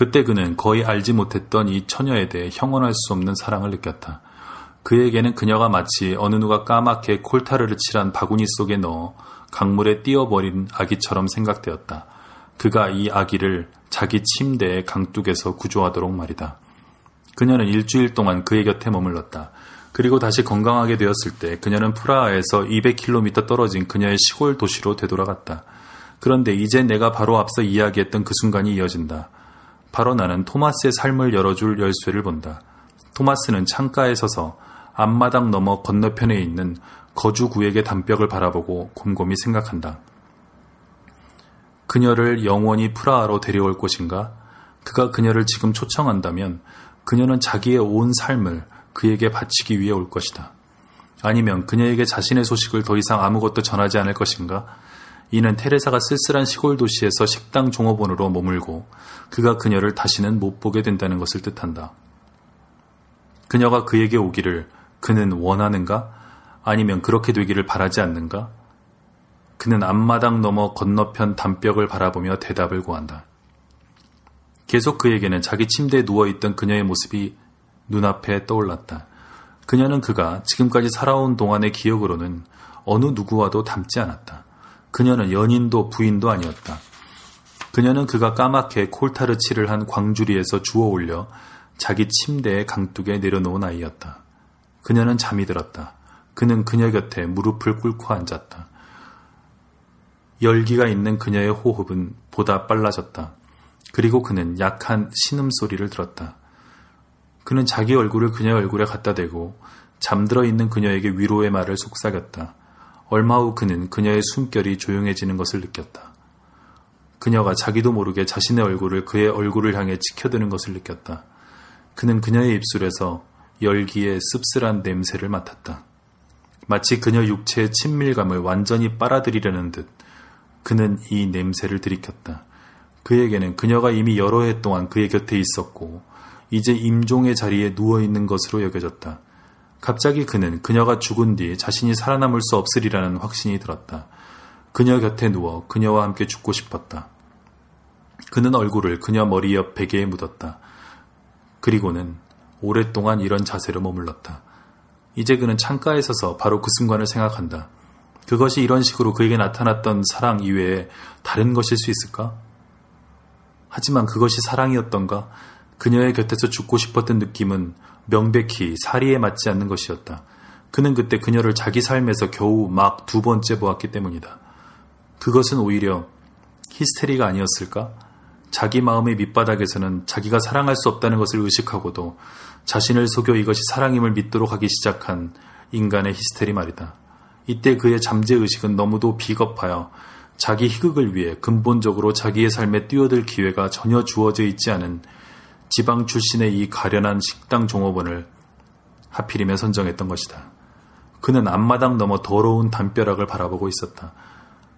그때 그는 거의 알지 못했던 이 처녀에 대해 형언할 수 없는 사랑을 느꼈다. 그에게는 그녀가 마치 어느 누가 까맣게 콜타르를 칠한 바구니 속에 넣어 강물에 띄어버린 아기처럼 생각되었다. 그가 이 아기를 자기 침대의 강둑에서 구조하도록 말이다. 그녀는 일주일 동안 그의 곁에 머물렀다. 그리고 다시 건강하게 되었을 때 그녀는 프라하에서 200km 떨어진 그녀의 시골 도시로 되돌아갔다. 그런데 이제 내가 바로 앞서 이야기했던 그 순간이 이어진다. 바로 나는 토마스의 삶을 열어줄 열쇠를 본다. 토마스는 창가에 서서 앞마당 너머 건너편에 있는 거주구에게 담벽을 바라보고 곰곰이 생각한다. 그녀를 영원히 프라하로 데려올 곳인가? 그가 그녀를 지금 초청한다면 그녀는 자기의 온 삶을 그에게 바치기 위해 올 것이다. 아니면 그녀에게 자신의 소식을 더 이상 아무것도 전하지 않을 것인가? 이는 테레사가 쓸쓸한 시골 도시에서 식당 종업원으로 머물고 그가 그녀를 다시는 못 보게 된다는 것을 뜻한다. 그녀가 그에게 오기를 그는 원하는가? 아니면 그렇게 되기를 바라지 않는가? 그는 앞마당 넘어 건너편 담벽을 바라보며 대답을 구한다. 계속 그에게는 자기 침대에 누워있던 그녀의 모습이 눈앞에 떠올랐다. 그녀는 그가 지금까지 살아온 동안의 기억으로는 어느 누구와도 닮지 않았다. 그녀는 연인도 부인도 아니었다. 그녀는 그가 까맣게 콜타르치를 한 광주리에서 주워 올려 자기 침대의 강둑에 내려놓은 아이였다. 그녀는 잠이 들었다. 그는 그녀 곁에 무릎을 꿇고 앉았다. 열기가 있는 그녀의 호흡은 보다 빨라졌다. 그리고 그는 약한 신음소리를 들었다. 그는 자기 얼굴을 그녀의 얼굴에 갖다 대고 잠들어 있는 그녀에게 위로의 말을 속삭였다. 얼마 후 그는 그녀의 숨결이 조용해지는 것을 느꼈다. 그녀가 자기도 모르게 자신의 얼굴을 그의 얼굴을 향해 치켜드는 것을 느꼈다. 그는 그녀의 입술에서 열기의 씁쓸한 냄새를 맡았다. 마치 그녀 육체의 친밀감을 완전히 빨아들이려는 듯 그는 이 냄새를 들이켰다. 그에게는 그녀가 이미 여러 해 동안 그의 곁에 있었고 이제 임종의 자리에 누워 있는 것으로 여겨졌다. 갑자기 그는 그녀가 죽은 뒤 자신이 살아남을 수 없으리라는 확신이 들었다. 그녀 곁에 누워 그녀와 함께 죽고 싶었다. 그는 얼굴을 그녀 머리 옆 베개에 묻었다. 그리고는 오랫동안 이런 자세로 머물렀다. 이제 그는 창가에 서서 바로 그 순간을 생각한다. 그것이 이런 식으로 그에게 나타났던 사랑 이외에 다른 것일 수 있을까? 하지만 그것이 사랑이었던가? 그녀의 곁에서 죽고 싶었던 느낌은 명백히 사리에 맞지 않는 것이었다. 그는 그때 그녀를 자기 삶에서 겨우 막 두 번째 보았기 때문이다. 그것은 오히려 히스테리가 아니었을까? 자기 마음의 밑바닥에서는 자기가 사랑할 수 없다는 것을 의식하고도 자신을 속여 이것이 사랑임을 믿도록 하기 시작한 인간의 히스테리 말이다. 이때 그의 잠재의식은 너무도 비겁하여 자기 희극을 위해 근본적으로 자기의 삶에 뛰어들 기회가 전혀 주어져 있지 않은 지방 출신의 이 가련한 식당 종업원을 하필이면 선정했던 것이다. 그는 앞마당 넘어 더러운 담벼락을 바라보고 있었다.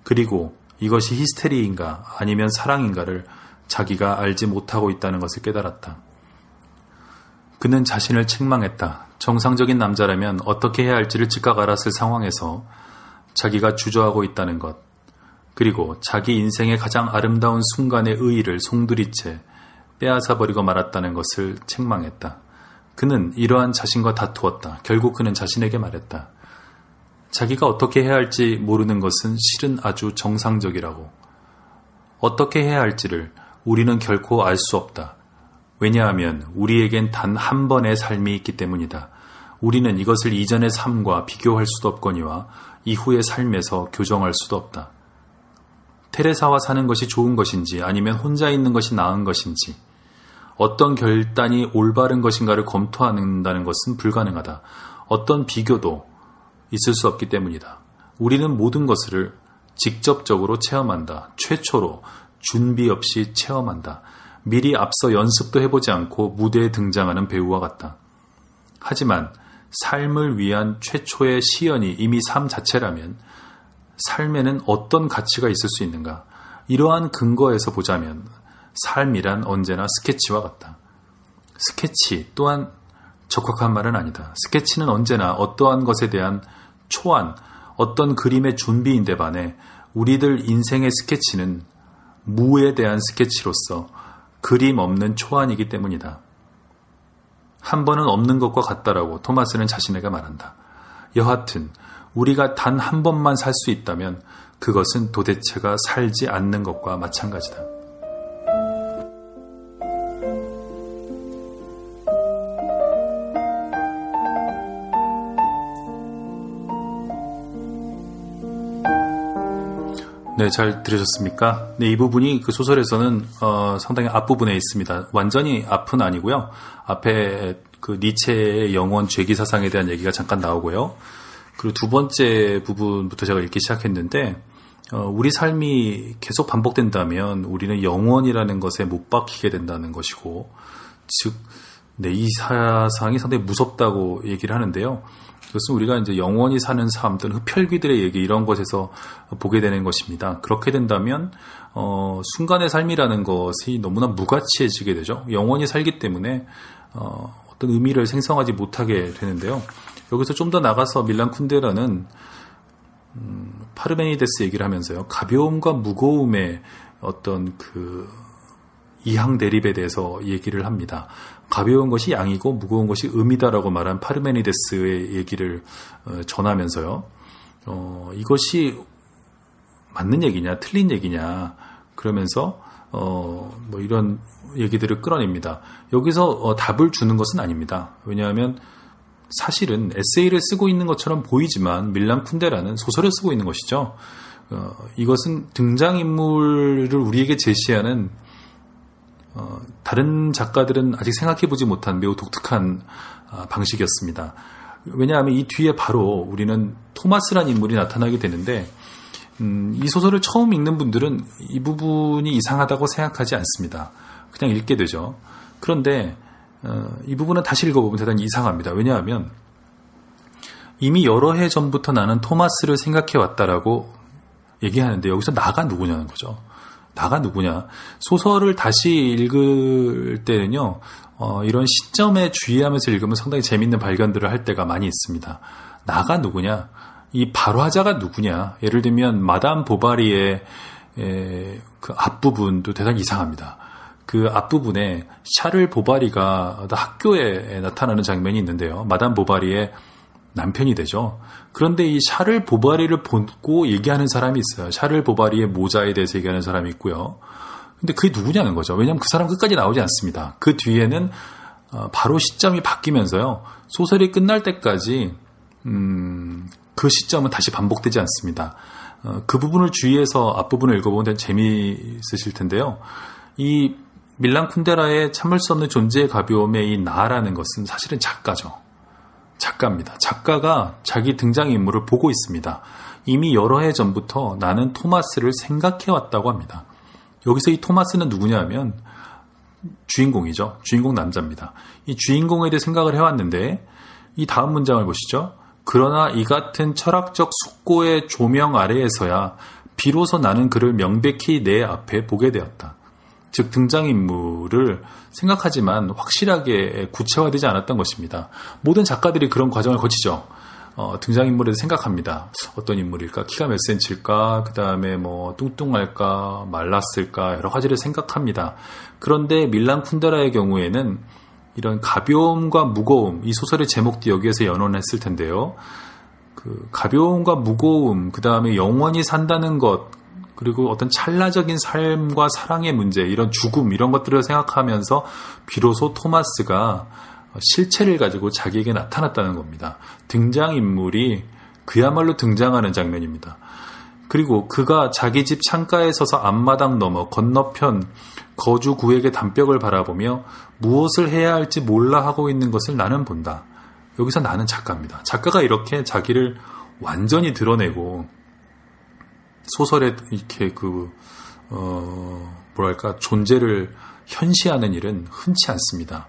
그리고 이것이 히스테리인가 아니면 사랑인가를 자기가 알지 못하고 있다는 것을 깨달았다. 그는 자신을 책망했다. 정상적인 남자라면 어떻게 해야 할지를 즉각 알았을 상황에서 자기가 주저하고 있다는 것, 그리고 자기 인생의 가장 아름다운 순간의 의의를 송두리째 빼앗아 버리고 말았다는 것을 책망했다. 그는 이러한 자신과 다투었다. 결국 그는 자신에게 말했다. 자기가 어떻게 해야 할지 모르는 것은 실은 아주 정상적이라고. 어떻게 해야 할지를 우리는 결코 알 수 없다. 왜냐하면 우리에겐 단 한 번의 삶이 있기 때문이다. 우리는 이것을 이전의 삶과 비교할 수도 없거니와 이후의 삶에서 교정할 수도 없다. 테레사와 사는 것이 좋은 것인지 아니면 혼자 있는 것이 나은 것인지 어떤 결단이 올바른 것인가를 검토한다는 것은 불가능하다. 어떤 비교도 있을 수 없기 때문이다. 우리는 모든 것을 직접적으로 체험한다. 최초로 준비 없이 체험한다. 미리 앞서 연습도 해보지 않고 무대에 등장하는 배우와 같다. 하지만 삶을 위한 최초의 시연이 이미 삶 자체라면 삶에는 어떤 가치가 있을 수 있는가? 이러한 근거에서 보자면 삶이란 언제나 스케치와 같다. 스케치 또한 적확한 말은 아니다. 스케치는 언제나 어떠한 것에 대한 초안, 어떤 그림의 준비인데 반해 우리들 인생의 스케치는 무에 대한 스케치로서 그림 없는 초안이기 때문이다. 한 번은 없는 것과 같다라고 토마스는 자신에게 말한다. 여하튼 우리가 단 한 번만 살 수 있다면 그것은 도대체가 살지 않는 것과 마찬가지다. 네, 잘 들으셨습니까? 네, 이 부분이 그 소설에서는 어, 상당히 앞부분에 있습니다. 완전히 앞은 아니고요. 앞에 그 니체의 영원 죄기 사상에 대한 얘기가 잠깐 나오고요. 그리고 두 번째 부분부터 제가 읽기 시작했는데 어, 우리 삶이 계속 반복된다면 우리는 영원이라는 것에 못 박히게 된다는 것이고 즉, 네, 이 사상이 상당히 무섭다고 얘기를 하는데요. 그것은 우리가 이제 영원히 사는 삶 또는 흡혈귀들의 얘기 이런 것에서 보게 되는 것입니다. 그렇게 된다면 어, 순간의 삶이라는 것이 너무나 무가치해지게 되죠. 영원히 살기 때문에 어, 어떤 의미를 생성하지 못하게 되는데요. 여기서 좀 더 나가서 밀란 쿤데라는 음, 파르메니데스 얘기를 하면서요. 가벼움과 무거움의 어떤 그 이항 대립에 대해서 얘기를 합니다. 가벼운 것이 양이고 무거운 것이 음이다라고 말한 파르메니데스의 얘기를 어, 전하면서요. 어, 이것이 맞는 얘기냐, 틀린 얘기냐, 그러면서, 어, 뭐 이런 얘기들을 끌어냅니다. 여기서 어, 답을 주는 것은 아닙니다. 왜냐하면 사실은 에세이를 쓰고 있는 것처럼 보이지만 밀란 쿤데라는 소설을 쓰고 있는 것이죠. 어, 이것은 등장인물을 우리에게 제시하는 어, 다른 작가들은 아직 생각해보지 못한 매우 독특한 어, 방식이었습니다. 왜냐하면 이 뒤에 바로 우리는 토마스란 인물이 나타나게 되는데 음, 이 소설을 처음 읽는 분들은 이 부분이 이상하다고 생각하지 않습니다. 그냥 읽게 되죠. 그런데 어, 이 부분은 다시 읽어보면 대단히 이상합니다. 왜냐하면 이미 여러 해 전부터 나는 토마스를 생각해 왔다라고 얘기하는데 여기서 나가 누구냐는 거죠. 나가 누구냐. 소설을 다시 읽을 때는요, 어, 이런 시점에 주의하면서 읽으면 상당히 재밌는 발견들을 할 때가 많이 있습니다. 나가 누구냐? 이 발화자가 누구냐? 예를 들면, 마담 보바리의 에, 그 앞부분도 대단히 이상합니다. 그 앞부분에 샤를 보바리가 학교에 나타나는 장면이 있는데요. 마담 보바리의 남편이 되죠. 그런데 이 샤를 보바리를 보고 얘기하는 사람이 있어요. 샤를 보바리의 모자에 대해서 얘기하는 사람이 있고요. 근데 그게 누구냐는 거죠. 왜냐하면 그 사람 끝까지 나오지 않습니다. 그 뒤에는 어, 바로 시점이 바뀌면서요. 소설이 끝날 때까지 음, 그 시점은 다시 반복되지 않습니다. 어, 그 부분을 주의해서 앞부분을 읽어보면 재미있으실 텐데요. 이 밀란 쿤데라의 참을 수 없는 존재의 가벼움의 이 나라는 것은 사실은 작가죠. 작가입니다. 작가가 자기 등장인물을 보고 있습니다. 이미 여러 해 전부터 나는 토마스를 생각해왔다고 합니다. 여기서 이 토마스는 누구냐면 주인공이죠. 주인공 남자입니다. 이 주인공에 대해 생각을 해왔는데 이 다음 문장을 보시죠. 그러나 이 같은 철학적 숙고의 조명 아래에서야 비로소 나는 그를 명백히 내 앞에 보게 되었다. 즉 등장인물을 생각하지만 확실하게 구체화되지 않았던 것입니다. 모든 작가들이 그런 과정을 거치죠. 어, 등장인물에 생각합니다. 어떤 인물일까? 키가 몇 센치일까? 그 다음에 뭐 뚱뚱할까? 말랐을까? 여러 가지를 생각합니다. 그런데 밀란 쿤데라의 경우에는 이런 가벼움과 무거움, 이 소설의 제목도 여기에서 연원했을 텐데요. 그 가벼움과 무거움, 그 다음에 영원히 산다는 것, 그리고 어떤 찰나적인 삶과 사랑의 문제, 이런 죽음, 이런 것들을 생각하면서 비로소 토마스가 실체를 가지고 자기에게 나타났다는 겁니다. 등장인물이 그야말로 등장하는 장면입니다. 그리고 그가 자기 집 창가에 서서 앞마당 넘어 건너편 거주 구에게 담벽을 바라보며 무엇을 해야 할지 몰라 하고 있는 것을 나는 본다. 여기서 나는 작가입니다. 작가가 이렇게 자기를 완전히 드러내고 소설에 이렇게 그, 어, 뭐랄까, 존재를 현시하는 일은 흔치 않습니다.